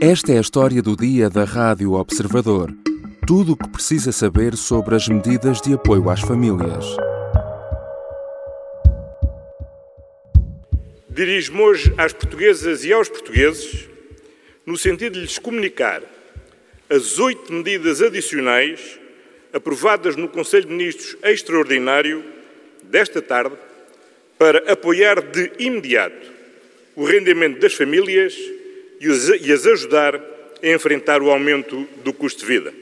Esta é a história do dia da Rádio Observador. Tudo o que precisa saber sobre as medidas de apoio às famílias. Dirijo-me hoje às portuguesas e aos portugueses no sentido de lhes comunicar as oito medidas adicionais aprovadas no Conselho de Ministros Extraordinário desta tarde para apoiar de imediato o rendimento das famílias e as ajudar a enfrentar o aumento do custo de vida.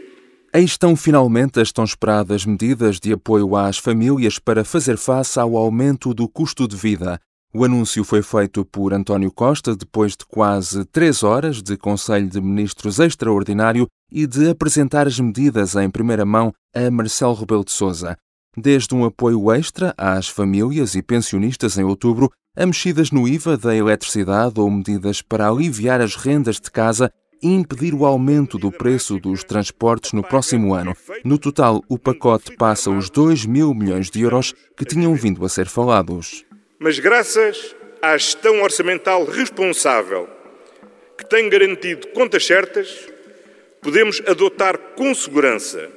Aí estão finalmente as tão esperadas medidas de apoio às famílias para fazer face ao aumento do custo de vida. O anúncio foi feito por António Costa depois de quase três horas de Conselho de Ministros extraordinário e de apresentar as medidas em primeira mão a Marcelo Rebelo de Sousa. Desde um apoio extra às famílias e pensionistas em outubro, a mexidas no IVA da eletricidade ou medidas para aliviar as rendas de casa e impedir o aumento do preço dos transportes no próximo ano. No total, o pacote passa os 2 mil milhões de euros que tinham vindo a ser falados. Mas graças à gestão orçamental responsável, que tem garantido contas certas, podemos adotar com segurança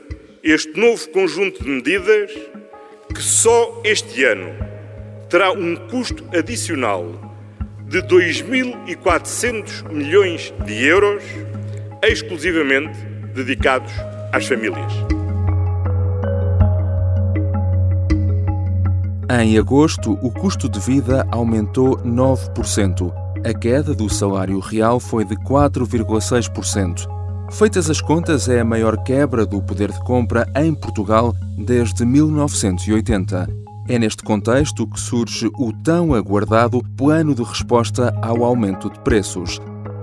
este novo conjunto de medidas que só este ano terá um custo adicional de 2.400 milhões de euros, exclusivamente dedicados às famílias. Em agosto, o custo de vida aumentou 9%. A queda do salário real foi de 4,6%. Feitas as contas, é a maior quebra do poder de compra em Portugal desde 1980. É neste contexto que surge o tão aguardado Plano de Resposta ao Aumento de Preços.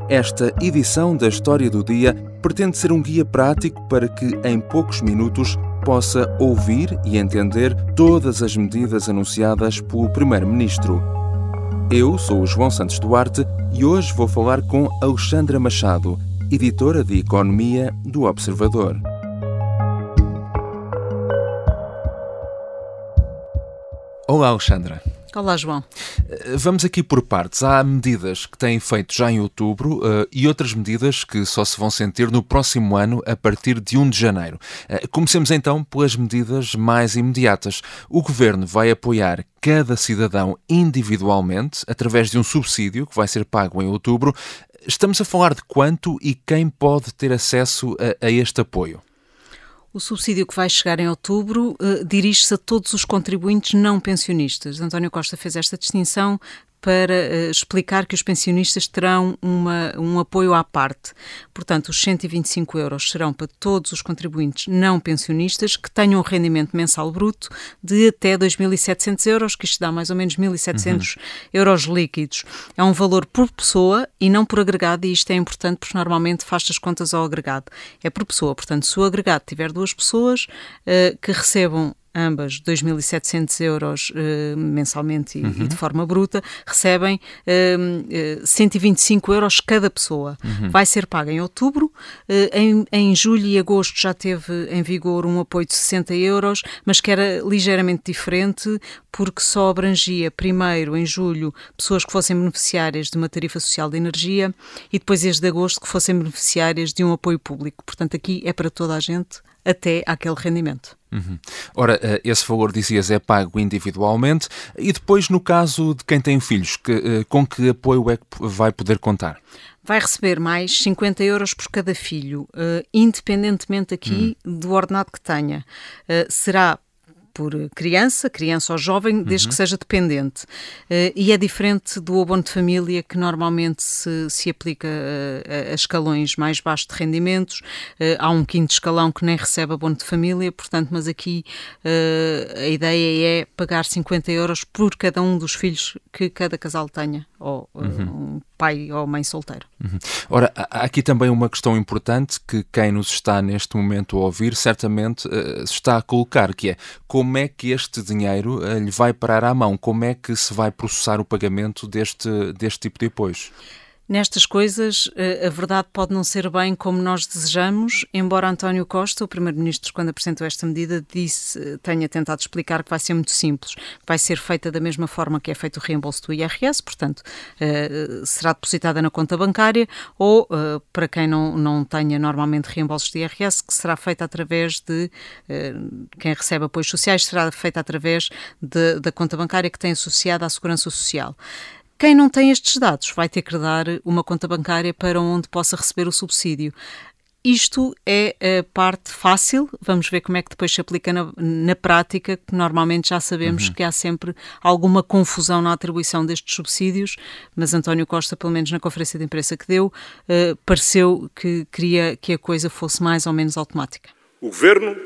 Esta edição da História do Dia pretende ser um guia prático para que, em poucos minutos, possa ouvir e entender todas as medidas anunciadas pelo Primeiro-Ministro. Eu sou o João Santos Duarte e hoje vou falar com Alexandra Machado, editora de Economia do Observador. Olá, Alexandra. Olá, João. Eh, vamos aqui por partes. Há medidas que têm feito já em outubro uh, e outras medidas que só se vão sentir no próximo ano, a partir de 1 de janeiro. Uh, comecemos então pelas medidas mais imediatas. O governo vai apoiar cada cidadão individualmente através de um subsídio que vai ser pago em outubro. Estamos a falar de quanto e quem pode ter acesso a, a este apoio? O subsídio que vai chegar em outubro uh, dirige-se a todos os contribuintes não pensionistas. António Costa fez esta distinção para uh, explicar que os pensionistas terão uma, um apoio à parte. Portanto, os 125 euros serão para todos os contribuintes não pensionistas que tenham um rendimento mensal bruto de até 2.700 euros, que isto dá mais ou menos 1.700 uhum. euros líquidos. É um valor por pessoa e não por agregado, e isto é importante porque normalmente faz as contas ao agregado. É por pessoa. Portanto, se o agregado tiver duas pessoas uh, que recebam ambas 2.700 euros uh, mensalmente e, uhum. e, de forma bruta, recebem uh, uh, 125 euros cada pessoa. Uhum. Vai ser paga em outubro, eh, em, em julho e agosto já teve em vigor um apoio de 60 euros, mas que era ligeiramente diferente porque só abrangia primeiro, em julho, pessoas que fossem beneficiárias de uma tarifa social de energia e depois, desde agosto, que fossem beneficiárias de um apoio público. Portanto, aqui é para toda a gente até aquele rendimento. Uhum. Ora, eh, esse valor, dizias, é pago individualmente e depois, no caso de quem tem filhos, que, eh, com que apoio é que vai poder contar? Vai receber mais 50 euros por cada filho, uh, independentemente aqui uhum. do ordenado que tenha. Será por criança, criança ou jovem, desde uhum. que seja dependente. Uh, e é diferente do abono de família, que normalmente se, se aplica a, a, escalões mais baixos de rendimentos. Uh, há um quinto escalão que nem recebe abono de família, portanto, mas aqui uh, a ideia é pagar 50 euros por cada um dos filhos que cada casal tenha, ou uhum. um pai ou mãe solteiro. Uhum. Ora, há aqui também uma questão importante que quem nos está neste momento a ouvir certamente uh, está a colocar, que é como é que este dinheiro uh, lhe vai parar à mão? Como é que se vai processar o pagamento deste, deste tipo de apoios? Nestas coisas, eh, a verdade pode não ser bem como nós desejamos, embora António Costa, o Primeiro-Ministro, quando apresentou esta medida, disse, eh, tenha tentado explicar que vai ser muito simples, vai ser feita da mesma forma que é feito o reembolso do IRS, portanto, eh, será depositada na conta bancária, ou, para quem não, não tenha normalmente reembolsos de IRS, que será feita através de, quem recebe apoios sociais, será feita através de, da conta bancária que tem associada à Segurança Social. Quem não tem estes dados vai ter que dar uma conta bancária para onde possa receber o subsídio. Isto é a parte fácil, vamos ver como é que depois se aplica na, na prática, que normalmente já sabemos uhum. que há sempre alguma confusão na atribuição destes subsídios, mas António Costa, pelo menos na conferência de imprensa que deu, uh, pareceu que queria que a coisa fosse mais ou menos automática. O Governo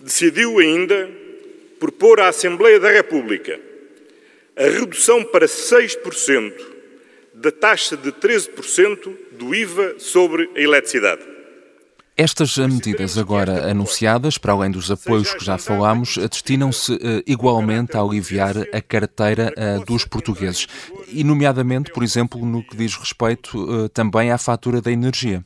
decidiu ainda propor à Assembleia da República a redução para 6% da taxa de 13% do IVA sobre a eletricidade. Estas medidas agora anunciadas, para além dos apoios que já falámos, destinam-se eh, igualmente a aliviar a carteira eh, dos portugueses, e nomeadamente, por exemplo, no que diz respeito eh, também à fatura da energia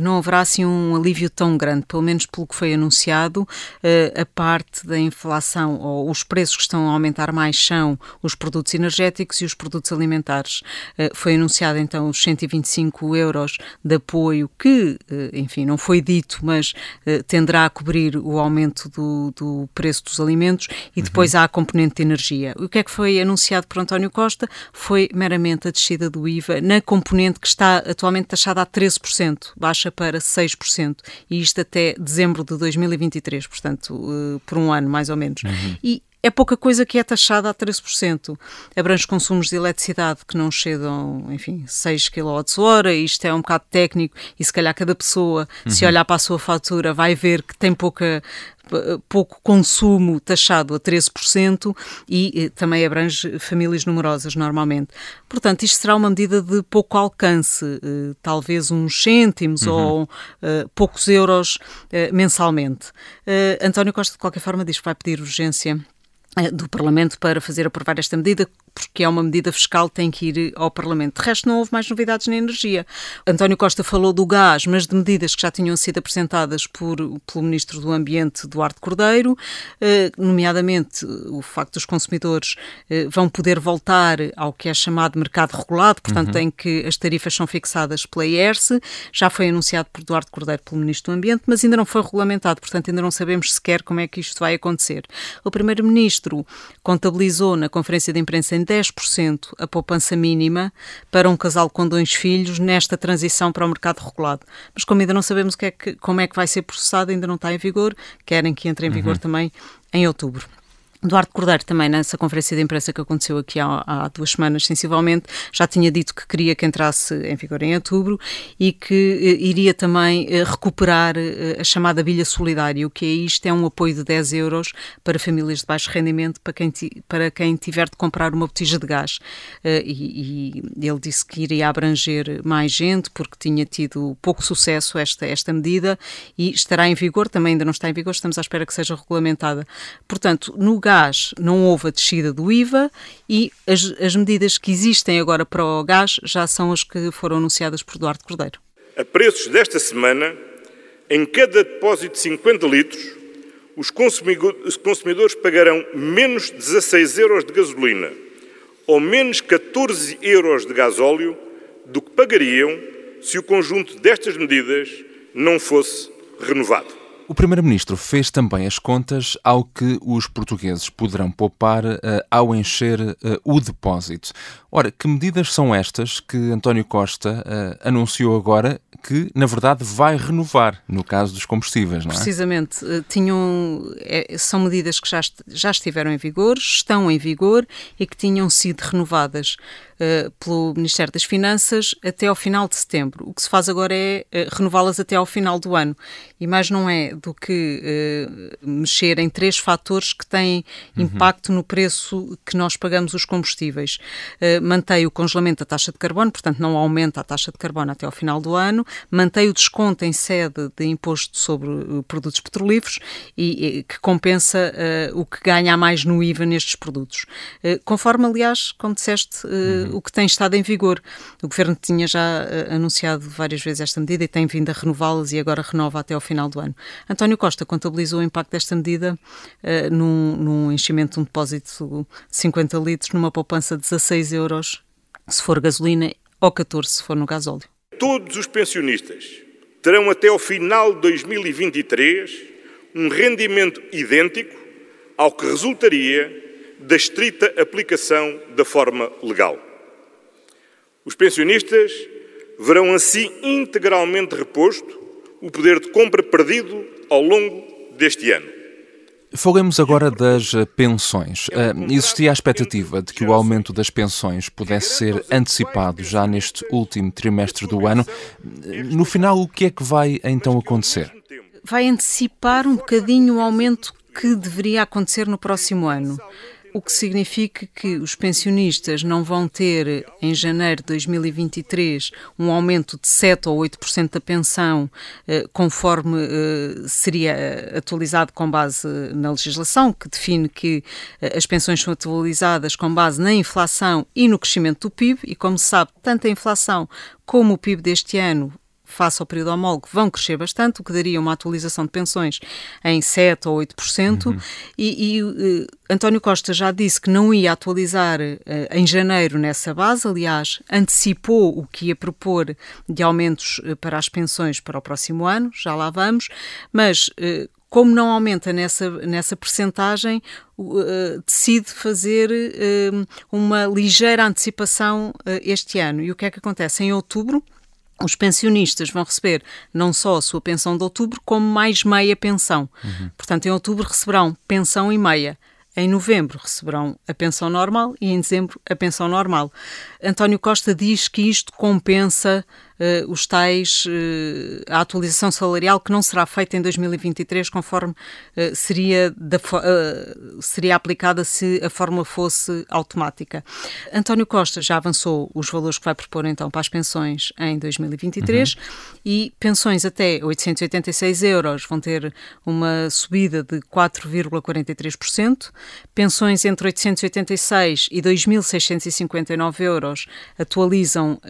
não haverá assim um alívio tão grande, pelo menos pelo que foi anunciado. Eh, a parte da inflação ou os preços que estão a aumentar mais são os produtos energéticos e os produtos alimentares. Eh, foi anunciado então os 125 euros de apoio que, eh, enfim, não foi dito, mas tenderá a cobrir o aumento do, do preço dos alimentos e depois uhum. há a componente de energia. O que é que foi anunciado por António Costa? Foi meramente a descida do IVA na componente que está atualmente taxada a 13%, baixa baixa para 6%, e isto até dezembro de 2023, portanto, uh, por um ano mais ou menos. Uhum. E é pouca coisa que é taxada a 13%. Abrange consumos de eletricidade que não chegam, enfim, 6 kWh, isto é um bocado técnico e se calhar cada pessoa, uhum. se olhar para a sua fatura, vai ver que tem pouca pouco consumo taxado a 13% e eh, também abrange famílias numerosas normalmente. Portanto, isto será uma medida de pouco alcance, eh, talvez uns cêntimos uhum. ou eh, poucos euros mensalmente. António Costa, de qualquer forma, diz que vai pedir urgência do Parlamento para fazer aprovar esta medida, porque é uma medida fiscal, tem que ir ao Parlamento. De resto, não houve mais novidades na energia. António Costa falou do gás, mas de medidas que já tinham sido apresentadas por, pelo Ministro do Ambiente, Duarte Cordeiro, eh, nomeadamente o facto dos consumidores eh, vão poder voltar ao que é chamado mercado regulado, portanto, uhum. em que as tarifas são fixadas pela IERSE. Já foi anunciado por Duarte Cordeiro, pelo Ministro do Ambiente, mas ainda não foi regulamentado, portanto, ainda não sabemos sequer como é que isto vai acontecer. O Primeiro-Ministro contabilizou na conferência de imprensa em 10% a poupança mínima para um casal com dois filhos nesta transição para o mercado regulado. Mas como ainda não sabemos que é que, como é que vai ser processado, ainda não está em vigor, querem que entre em vigor uhum. também em outubro. Duarte Cordeiro também, nessa conferência de imprensa que aconteceu aqui há, há, duas semanas, sensivelmente, já tinha dito que queria que entrasse em vigor em outubro e que eh, iria também eh, recuperar eh, a chamada bilha solidária. O que é isto? É um apoio de 10 euros para famílias de baixo rendimento, para quem, para quem tiver de comprar uma botija de gás. E, e, ele disse que iria abranger mais gente, porque tinha tido pouco sucesso esta, esta medida e estará em vigor, também ainda não está em vigor, estamos à espera que seja regulamentada. Portanto, no gás não houve a descida do IVA e as, as medidas que existem agora para o gás já são as que foram anunciadas por Duarte Cordeiro. A preços desta semana, em cada depósito de 50 litros, os consumidores pagarão menos 16 euros de gasolina ou menos 14 euros de gasóleo do que pagariam se o conjunto destas medidas não fosse renovado. O Primeiro-Ministro fez também as contas ao que os portugueses poderão poupar uh, ao encher uh, o depósito. Ora, que medidas são estas que António Costa uh, anunciou agora que, na verdade, vai renovar no caso dos combustíveis, não é? Precisamente. Tinham, é, são medidas que já, já estiveram em vigor, estão em vigor e que tinham sido renovadas uh, pelo Ministério das Finanças até ao final de setembro. O que se faz agora é uh, renová-las até ao final do ano. E mais não é do que uh, mexer em três fatores que têm uhum. impacto no preço que nós pagamos os combustíveis. Mantém o congelamento da taxa de carbono, portanto não aumenta a taxa de carbono até ao final do ano, mantém o desconto em sede de imposto sobre produtos petrolíferos e, e que compensa o que ganha a mais no IVA nestes produtos. conforme, aliás, como disseste. O que tem estado em vigor. O Governo tinha já anunciado várias vezes esta medida e tem vindo a renová-las e agora renova até ao final do ano. António Costa contabilizou o impacto desta medida uh, num, num enchimento de um depósito de 50 litros numa poupança de 16 euros se for gasolina ou 14 se for no gasóleo. Todos os pensionistas terão até ao final de 2023 um rendimento idêntico ao que resultaria da estrita aplicação da forma legal. Os pensionistas verão assim integralmente reposto o poder de compra perdido ao longo deste ano. Falemos agora das pensões. Uh, existia a expectativa de que o aumento das pensões pudesse ser antecipado já neste último trimestre do ano. No final, o que é que vai então acontecer? Vai antecipar um bocadinho o aumento que deveria acontecer no próximo ano o que significa que os pensionistas não vão ter em janeiro de 2023 um aumento de 7 ou 8% da pensão, eh, conforme eh, seria atualizado com base na legislação, que define que eh, as pensões são atualizadas com base na inflação e no crescimento do PIB, e como se sabe, tanto a inflação como o PIB deste ano face ao período homólogo, vão crescer bastante, o que daria uma atualização de pensões em 7% ou 8%. Uhum. E, e uh, António Costa já disse que não ia atualizar uh, em janeiro nessa base, aliás, antecipou o que ia propor de aumentos uh, para as pensões para o próximo ano, já lá vamos, mas como não aumenta nessa, nessa percentagem, uh, decide fazer uh, uma ligeira antecipação uh, este ano. E o que é que acontece? Em outubro, os pensionistas vão receber não só a sua pensão de outubro, como mais meia pensão. Uhum. Portanto, em outubro receberão pensão e meia. Em novembro receberão a pensão normal e em dezembro a pensão normal. António Costa diz que isto compensa uh, os tais, uh, a atualização salarial que não será feita em 2023 conforme uh, seria, da, seria aplicada se a fórmula fosse automática. António Costa já avançou os valores que vai propor então para as pensões em 2023 uhum. e pensões até 886 euros vão ter uma subida de 4,43%, pensões entre 886 e 2.659 euros atualizam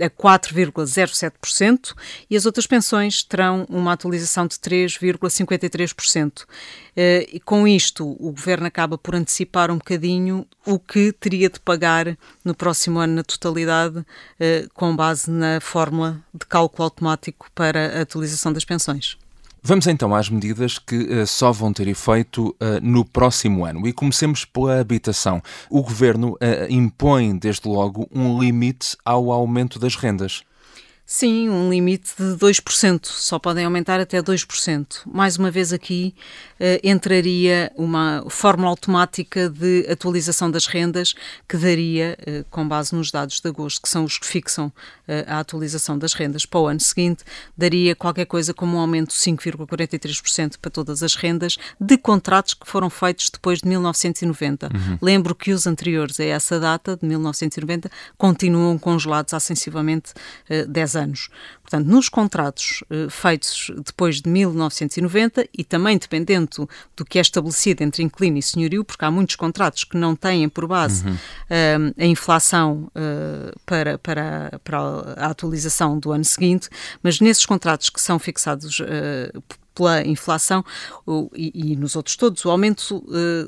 a 4, 3,07% e as outras pensões terão uma atualização de 3,53%. Eh, e com isto, o governo acaba por antecipar um bocadinho o que teria de pagar no próximo ano na totalidade, eh, com base na fórmula de cálculo automático para a atualização das pensões. Vamos então às medidas que uh, só vão ter efeito uh, no próximo ano. E comecemos pela habitação. O governo uh, impõe, desde logo, um limite ao aumento das rendas. Sim, um limite de 2%, só podem aumentar até 2%. Mais uma vez aqui uh, entraria uma fórmula automática de atualização das rendas que daria, uh, com base nos dados de agosto, que são os que fixam uh, a atualização das rendas para o ano seguinte, daria qualquer coisa como um aumento de 5,43% para todas as rendas de contratos que foram feitos depois de 1990. Uhum. Lembro que os anteriores a essa data, de 1990, continuam congelados há sensivelmente 10 anos anos. Portanto, nos contratos eh, feitos depois de 1990 e também dependendo do que é estabelecido entre inquilino e senhorio, porque há muitos contratos que não têm por base uhum. Eh, a inflação uh, para, para, para a atualização do ano seguinte, mas nesses contratos que são fixados uh, pela inflação e, e, nos outros todos, o aumento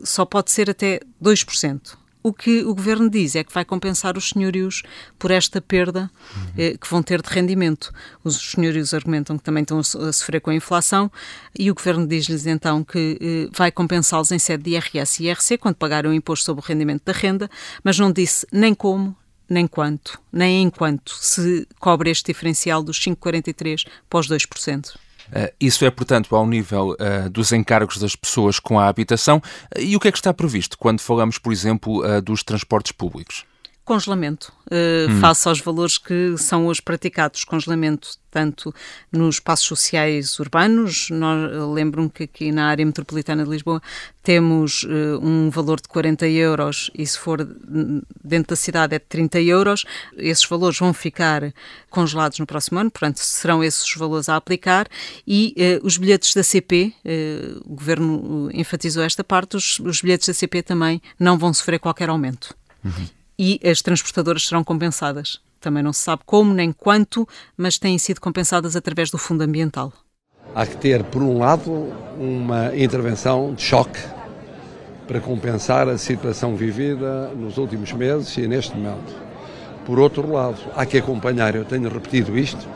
só pode ser até 2%. O que o governo diz é que vai compensar os senhorios por esta perda uhum. eh, que vão ter de rendimento. Os senhorios argumentam que também estão a sofrer com a inflação e o governo diz-lhes então que eh, vai compensá-los em sede de IRS e IRC quando pagarem o imposto sobre o rendimento da renda, mas não disse nem como, nem quanto, nem enquanto se cobre este diferencial dos 5,43 para os 2%. Uh, isso é, portanto, ao nível uh, dos encargos das pessoas com a habitação. E o que é que está previsto quando falamos, por exemplo, dos transportes públicos? Congelamento, uh, hum. face aos valores que são hoje praticados. Congelamento tanto nos espaços sociais urbanos, lembro-me que aqui na área metropolitana de Lisboa temos uh, um valor de 40 euros e se for dentro da cidade é de 30 euros. Esses valores vão ficar congelados no próximo ano, portanto serão esses os valores a aplicar e uh, os bilhetes da CP, uh, o Governo enfatizou esta parte, os, os bilhetes da CP também não vão sofrer qualquer aumento. Uhum e as transportadoras serão compensadas. Também não se sabe como nem quanto, mas têm sido compensadas através do Fundo Ambiental. Há que ter, por um lado, uma intervenção de choque para compensar a situação vivida nos últimos meses e neste momento. Por outro lado, há que acompanhar, eu tenho repetido isto,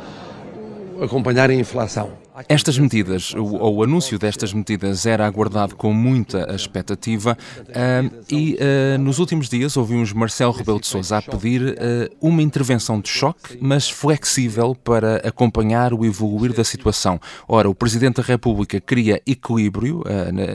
acompanhar a inflação. Estas medidas, ou o anúncio destas medidas, era aguardado com muita expectativa uh, e uh, nos últimos dias ouvimos Marcelo Rebelo de Sousa a pedir uh, uma intervenção de choque, mas flexível para acompanhar o evoluir da situação. Ora, o Presidente da República queria equilíbrio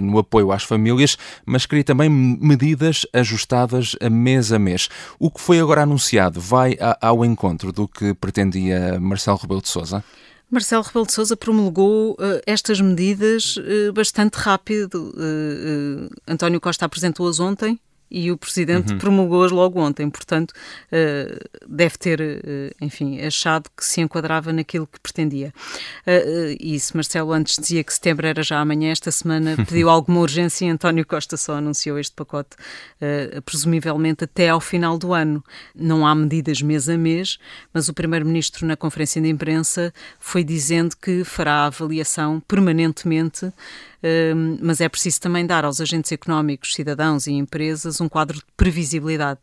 no apoio às famílias, mas queria também medidas ajustadas a mês a mês. O que foi agora anunciado vai ao encontro do que pretendia Marcelo Rebelo de Sousa? Marcelo Rebelo de Sousa promulgou uh, estas medidas uh, bastante rápido. Uh, António Costa apresentou-as ontem e o Presidente uhum. promulgou-as logo ontem, portanto, uh, deve ter, uh, enfim, achado que se enquadrava naquilo que pretendia. E se Marcelo antes dizia que setembro era já amanhã, esta semana pediu alguma urgência e António Costa só anunciou este pacote, presumivelmente até ao final do ano. Não há medidas mês a mês, mas o Primeiro-Ministro, na conferência de imprensa, foi dizendo que fará a avaliação permanentemente mas é preciso também dar aos agentes económicos, cidadãos e empresas um quadro de previsibilidade.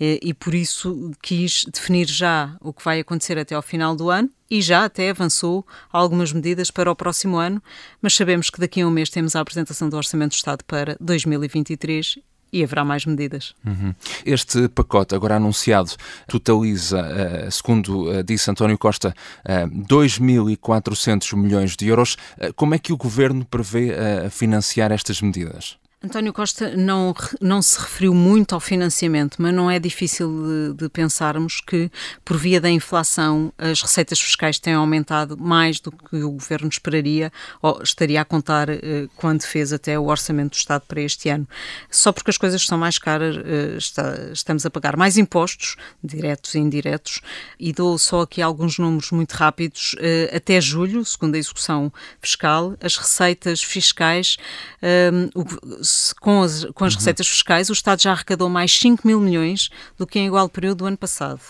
E por isso quis definir já o que vai acontecer até ao final do ano e já até avançou algumas medidas para o próximo ano, mas sabemos que daqui a um mês temos a apresentação do Orçamento do Estado para 2023 e haverá mais medidas. Uhum. Este pacote, agora anunciado, totaliza, uh, segundo uh, disse António Costa, uh, eh, 2.400 milhões de euros. como é que o governo prevê financiar estas medidas? António Costa não, não se referiu muito ao financiamento, mas não é difícil de, de, pensarmos que, por via da inflação, as receitas fiscais têm aumentado mais do que o governo esperaria ou estaria a contar eh, quando fez até o orçamento do Estado para este ano. Só porque as coisas são mais caras, eh, está, estamos a pagar mais impostos, diretos e indiretos, e dou só aqui alguns números muito rápidos. Eh, até julho, segundo a execução fiscal, as receitas fiscais. Eh, o, com as, com as uhum. receitas fiscais, o Estado já arrecadou mais 5 mil milhões do que em igual período do ano passado.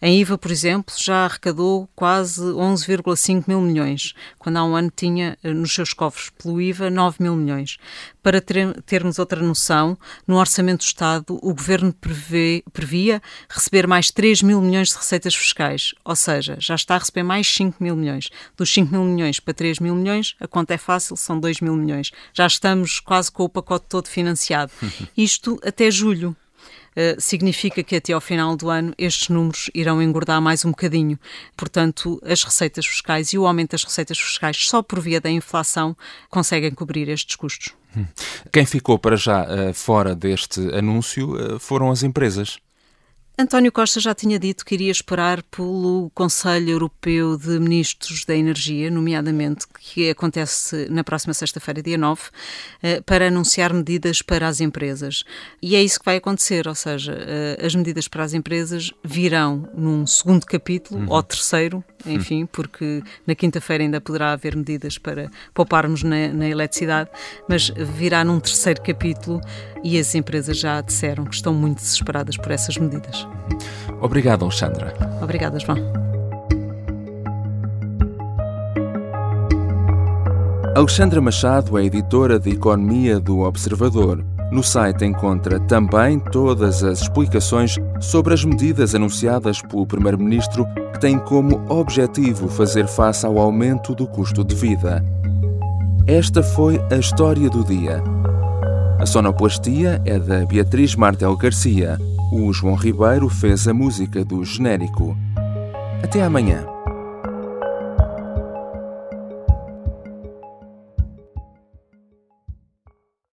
Em IVA, por exemplo, já arrecadou quase 11,5 mil milhões, quando há um ano tinha eh, nos seus cofres pelo IVA 9 mil milhões. Para ter, termos outra noção, no Orçamento do Estado o Governo prevê, previa receber mais 3 mil milhões de receitas fiscais, ou seja, já está a receber mais 5 mil milhões. Dos 5 mil milhões para 3 mil milhões, a conta é fácil, são 2 mil milhões. Já estamos quase com o pacote todo financiado. Isto até julho. Uh, significa que até ao final do ano estes números irão engordar mais um bocadinho. Portanto, as receitas fiscais e o aumento das receitas fiscais só por via da inflação conseguem cobrir estes custos. Hum. Quem ficou para já uh, fora deste anúncio uh, foram as empresas. António Costa já tinha dito que iria esperar pelo Conselho Europeu de Ministros da Energia, nomeadamente, que acontece na próxima sexta-feira, dia 9, eh, para anunciar medidas para as empresas. E é isso que vai acontecer, ou seja, eh, as medidas para as empresas virão num segundo capítulo, uhum. ou terceiro, enfim, porque na quinta-feira ainda poderá haver medidas para pouparmos na, na eletricidade, mas virá num terceiro capítulo e as empresas já disseram que estão muito desesperadas por essas medidas. Obrigado, Alexandra. Obrigada, João. Alexandra Machado é editora de Economia do Observador. No site encontra também todas as explicações sobre as medidas anunciadas pelo Primeiro-Ministro que têm como objetivo fazer face ao aumento do custo de vida. Esta foi a história do dia. A sonoplastia é da Beatriz Martel Garcia. O João Ribeiro fez a música do genérico. Até amanhã.